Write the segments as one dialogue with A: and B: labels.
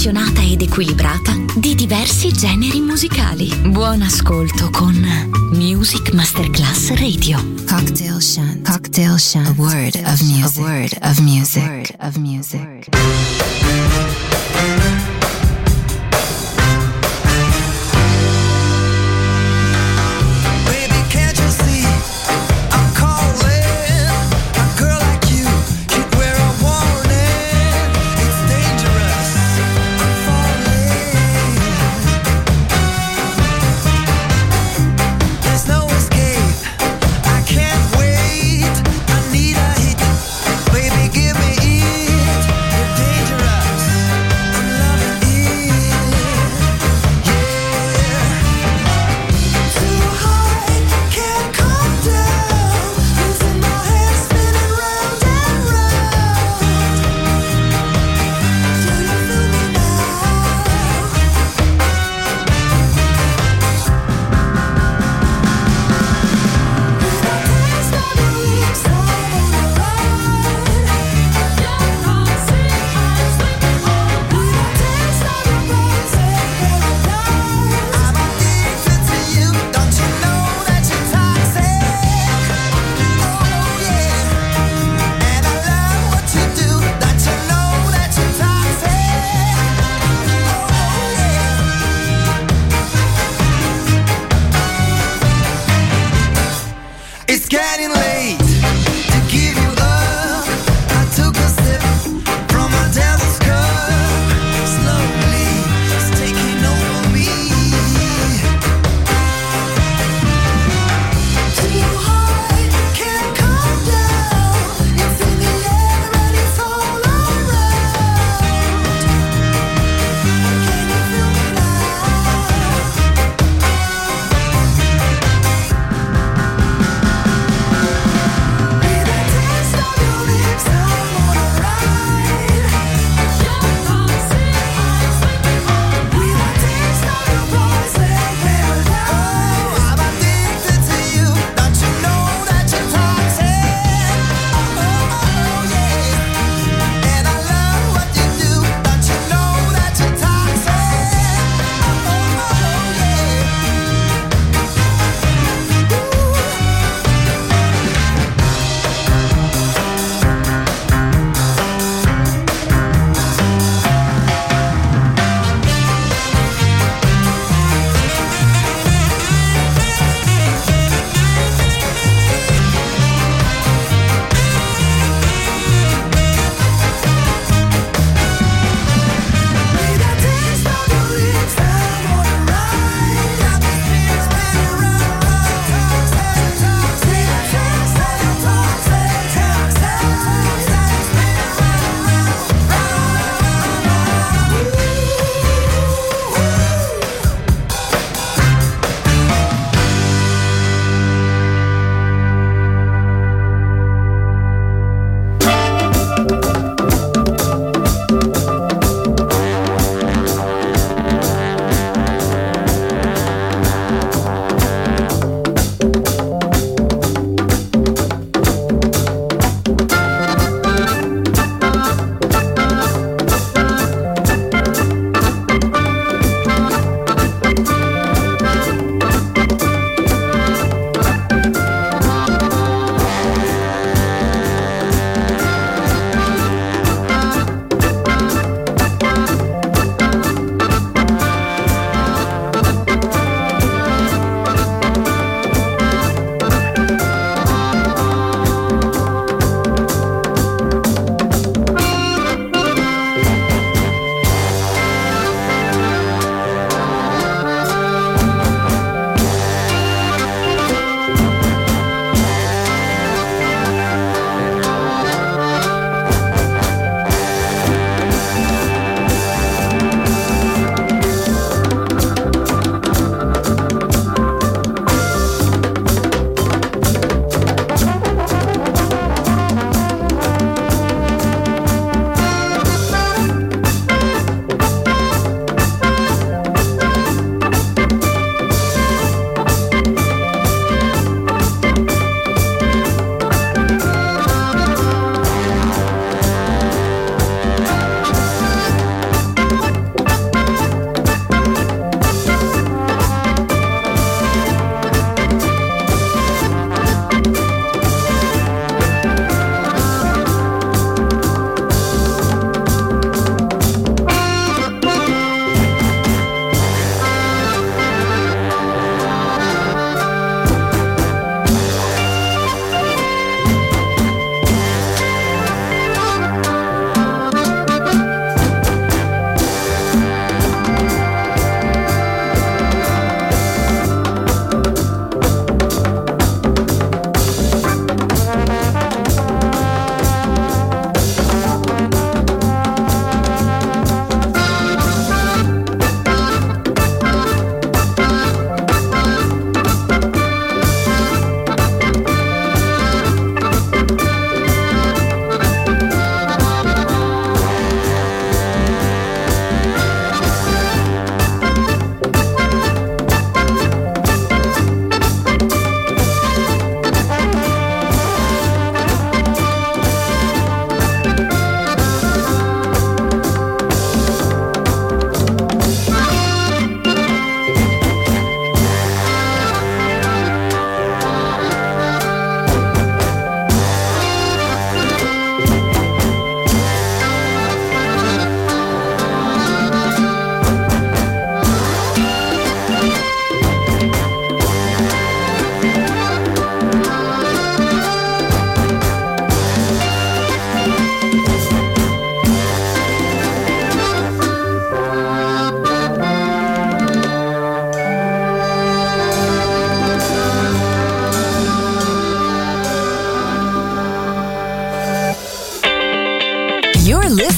A: sconclusionata ed equilibrata di diversi generi musicali. Buon ascolto con Music Masterclass Radio.
B: Cocktail Shant. Cocktail Shunt. A word of music. A word of music. A word of music.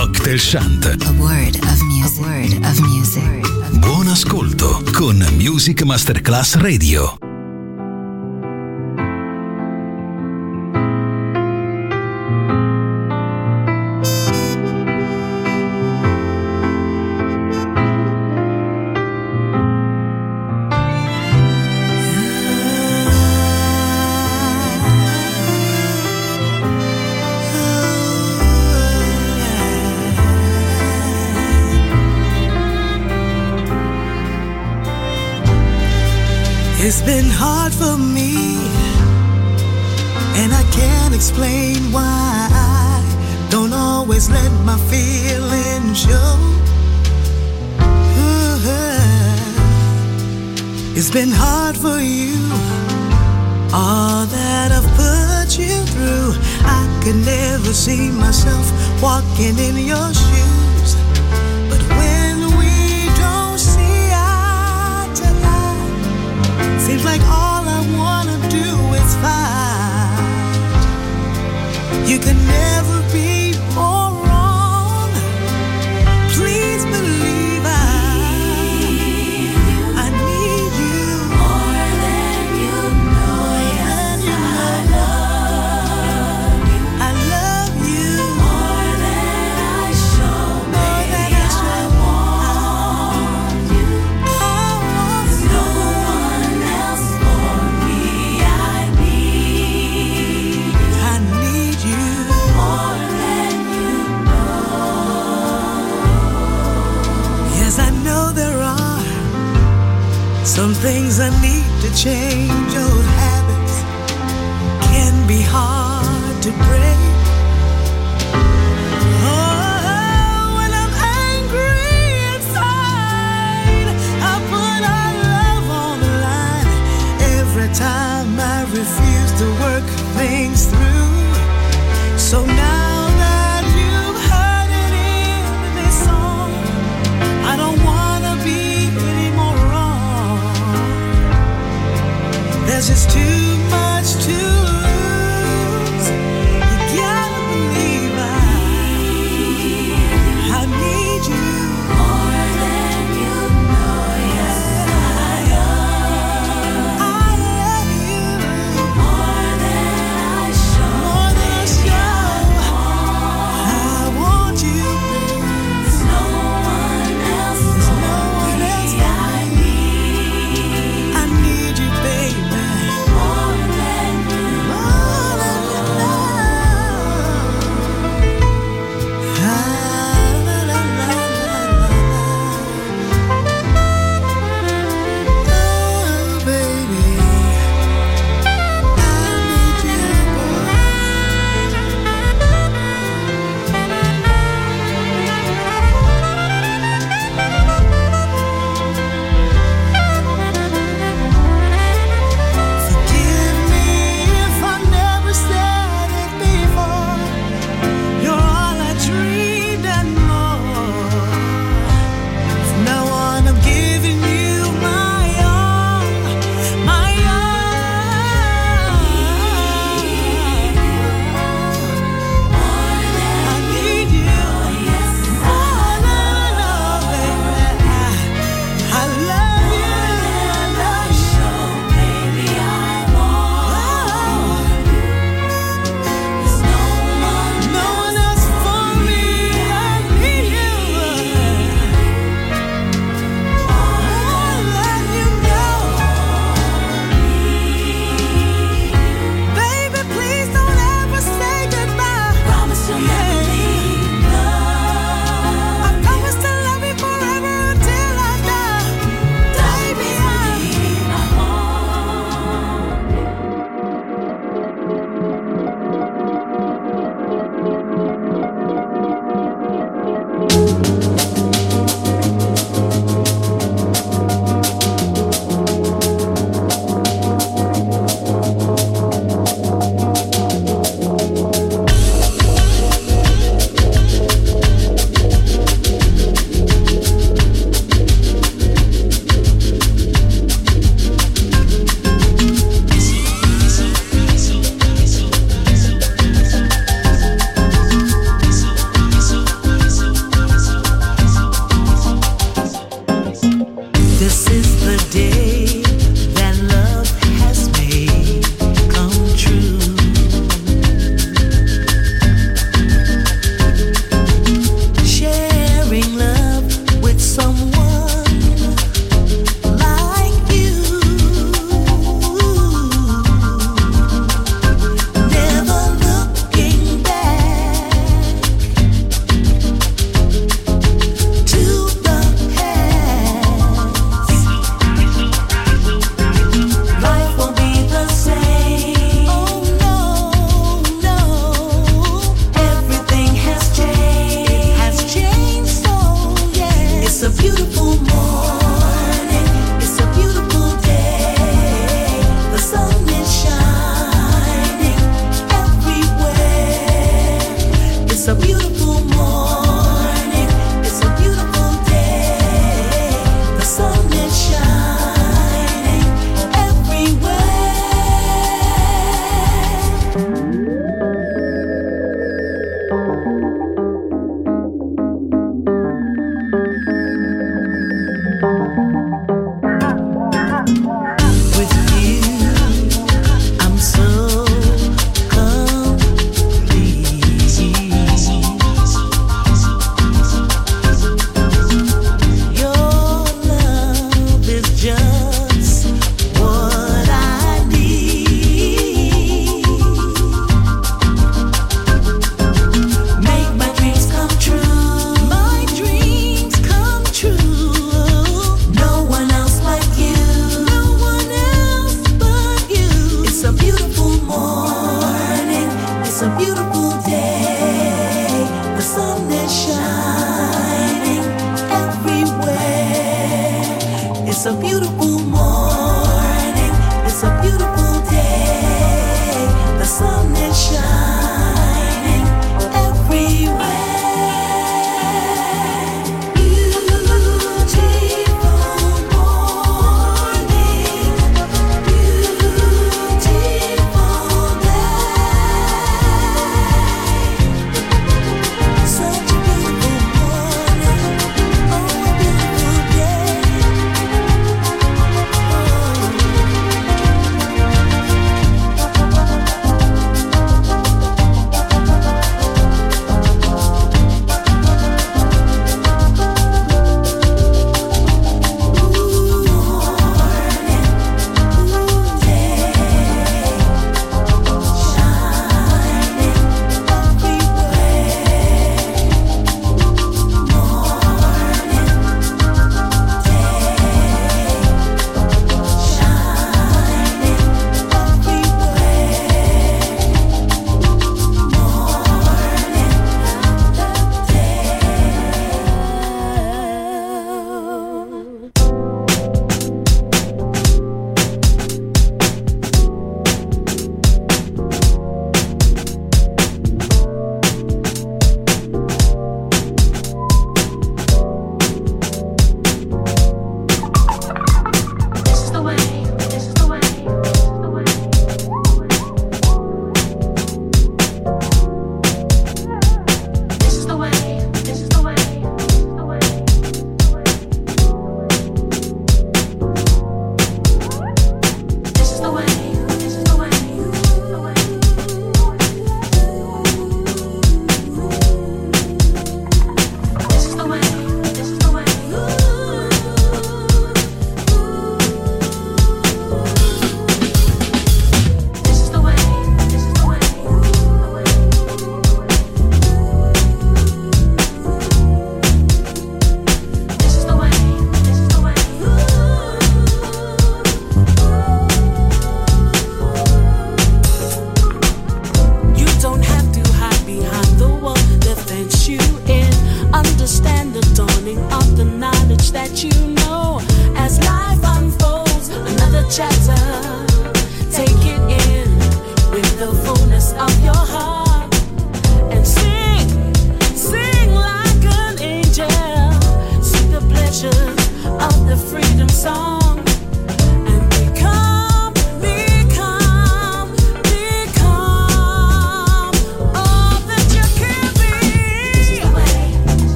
C: Cocktail Shant.
D: A word of music. Word of music.
C: Buon ascolto con Music Masterclass Radio.
E: It's been hard for me, and I can't explain why I don't always let my feelings show. Uh-huh. It's been hard for you, all that I've put you through. I could never see myself walking in your shoes. Like all I wanna do is fight. You can never change.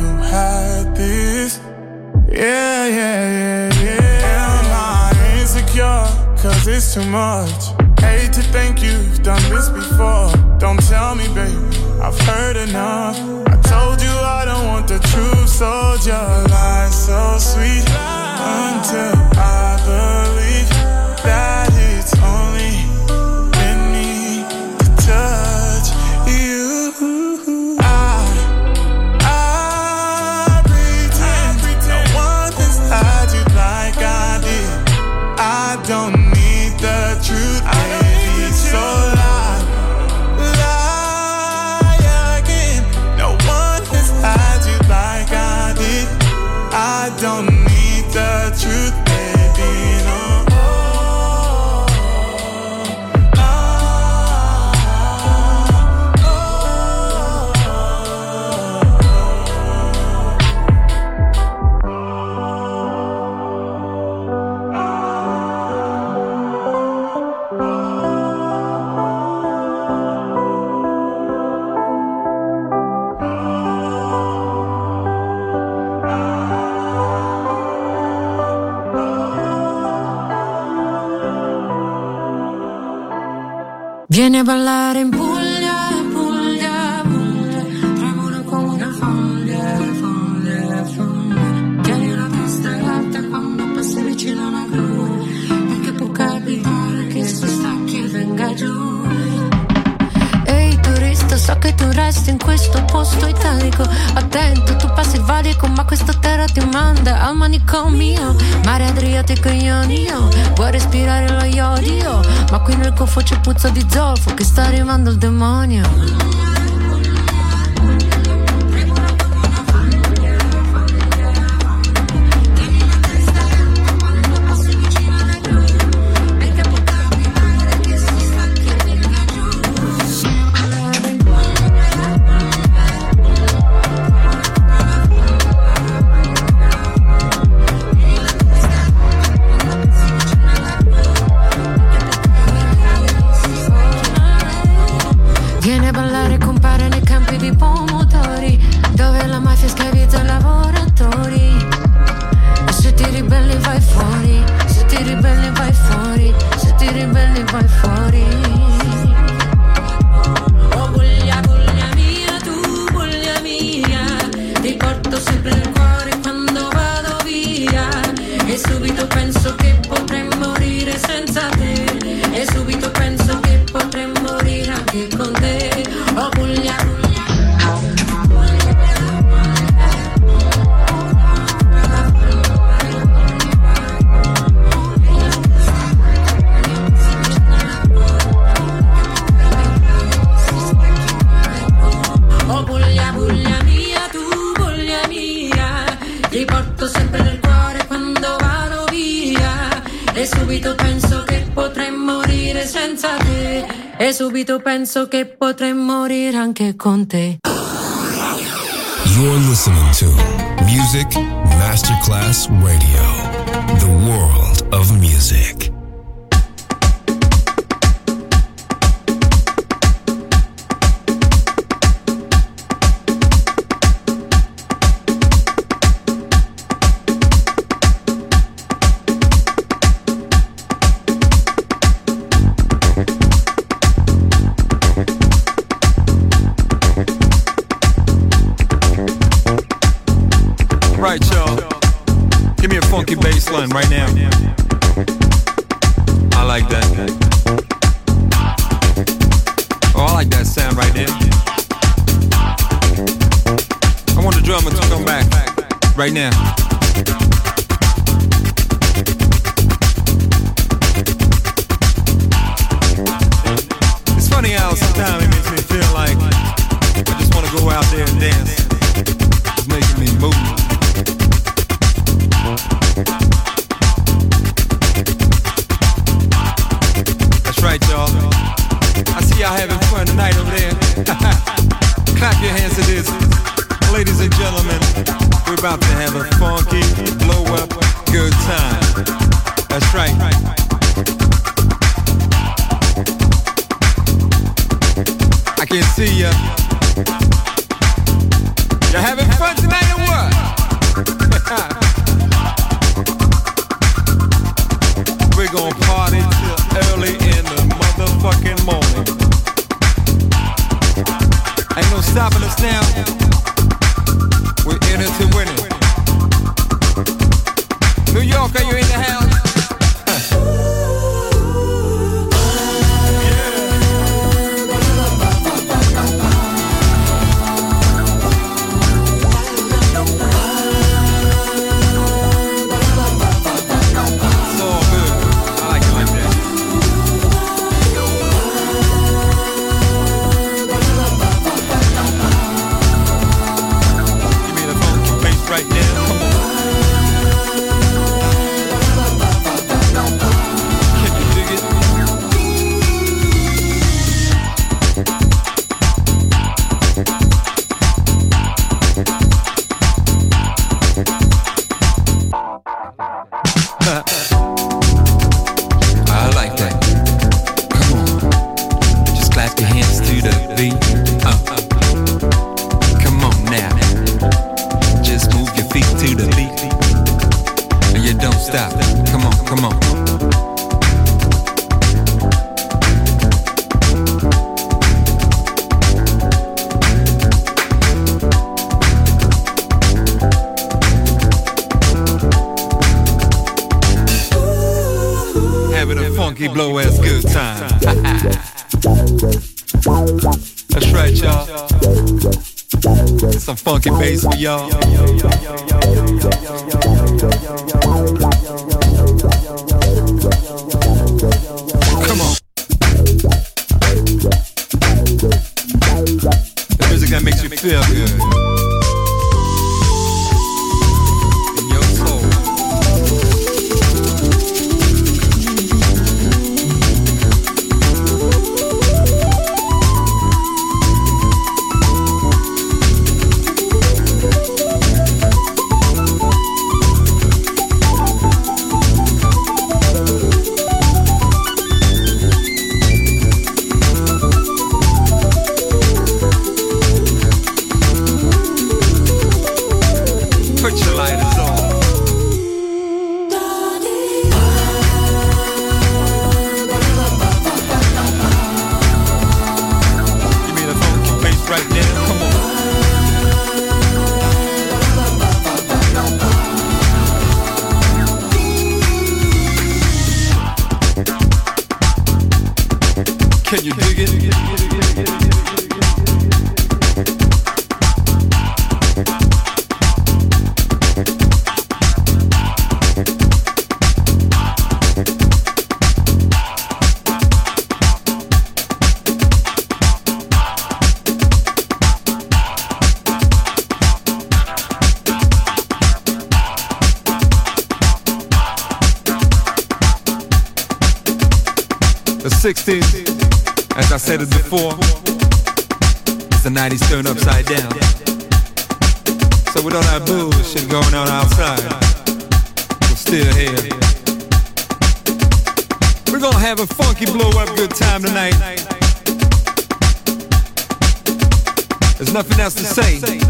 F: Who had this. Yeah, yeah, yeah, yeah. Am I insecure? Cause it's too much. Hate to think you've done this before. Don't tell me, baby. I've heard enough. I told you I don't want the truth, soldier. Lie so sweet until I believe
G: Vieni a ballare in Puglia, Puglia, Puglia, tremula come una foglia, foglia, foglia. Tieni la testa alta quando passi vicino a una gru, perché può capitare che si stacchi e venga giù. Ehi turista, so che tu resti in questo posto italico. Attento, tu passi il valico ma questa terra ti manda al manicomio. Mare Adriatico ionio, vuoi respirare lo iodio Ma qui nel goffo c'è puzza di zolfo che sta arrivando il demonio subito penso che potrei morire anche con te
H: You're listening to Music Masterclass Radio, the world of music.
I: feeling right now. I like that. Oh, I like that sound right now. I want the drummer to come back right now. is We all. else to say.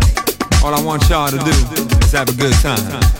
I: All I want y'all to do is have a good time.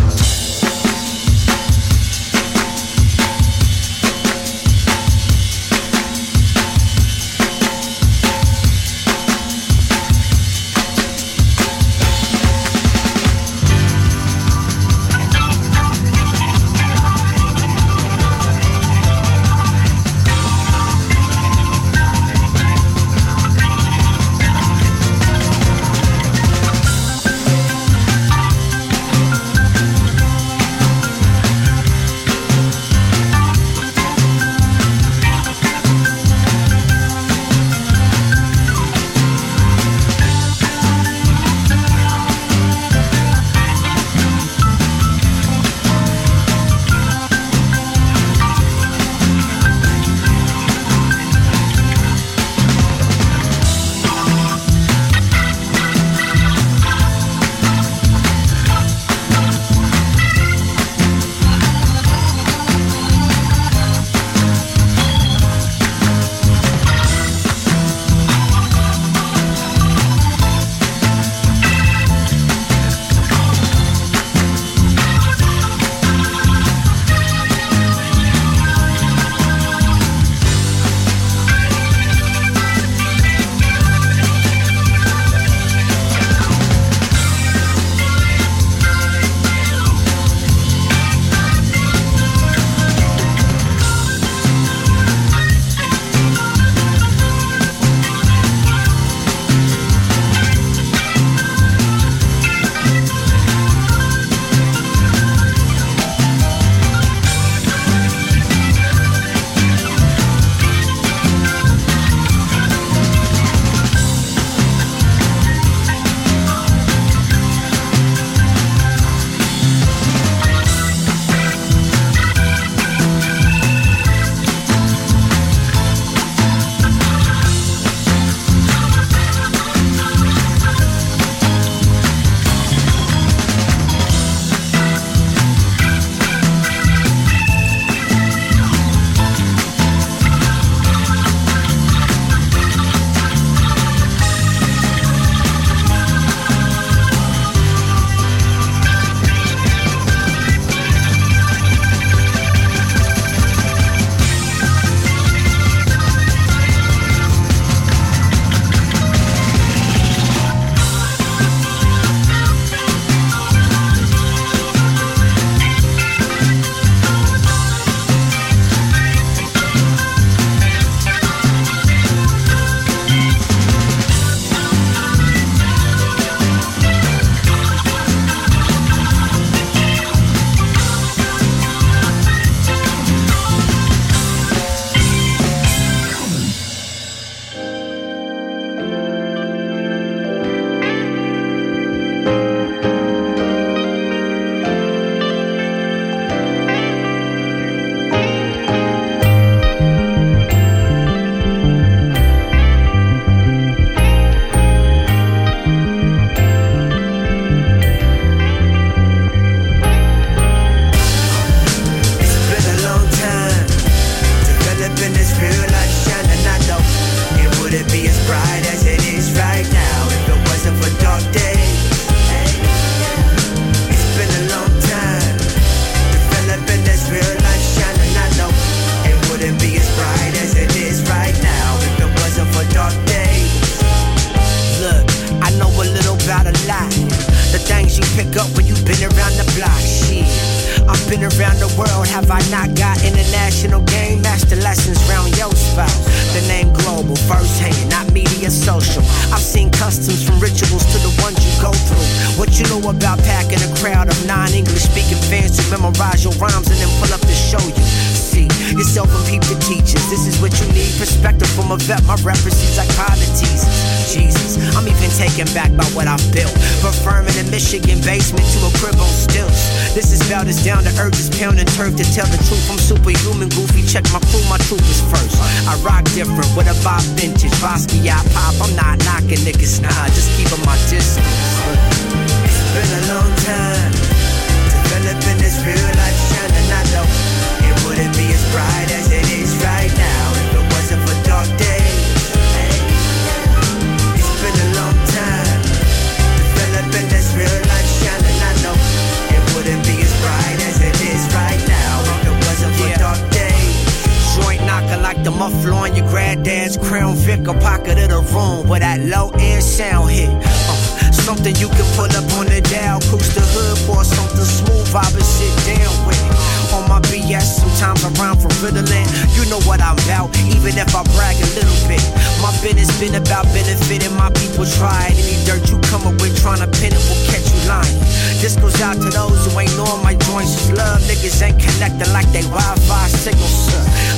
J: Goes out to those who ain't knowing my joints is love. Niggas ain't connected like they Wi-Fi signals.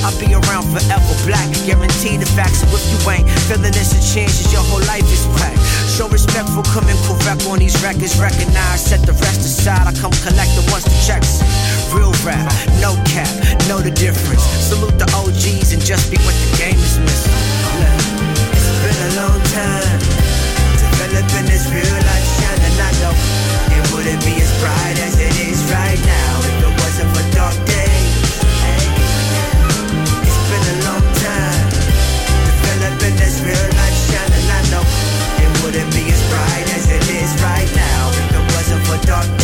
J: I'll be around forever, black. Guarantee the facts. So if you ain't feeling this, a chances your whole life is whack. Show respect for coming correct on these records. Recognize, set the rest aside. I come collect the once the checks. Real rap, no cap, know the difference. Salute the OGs and just be what the game is missing. It's been a long time developing this real life and I know it wouldn't be as bright as it is right now if it wasn't for dark days. It's been a long time developing this real life shine, and I know it wouldn't be as bright as it is right now if it wasn't for dark days.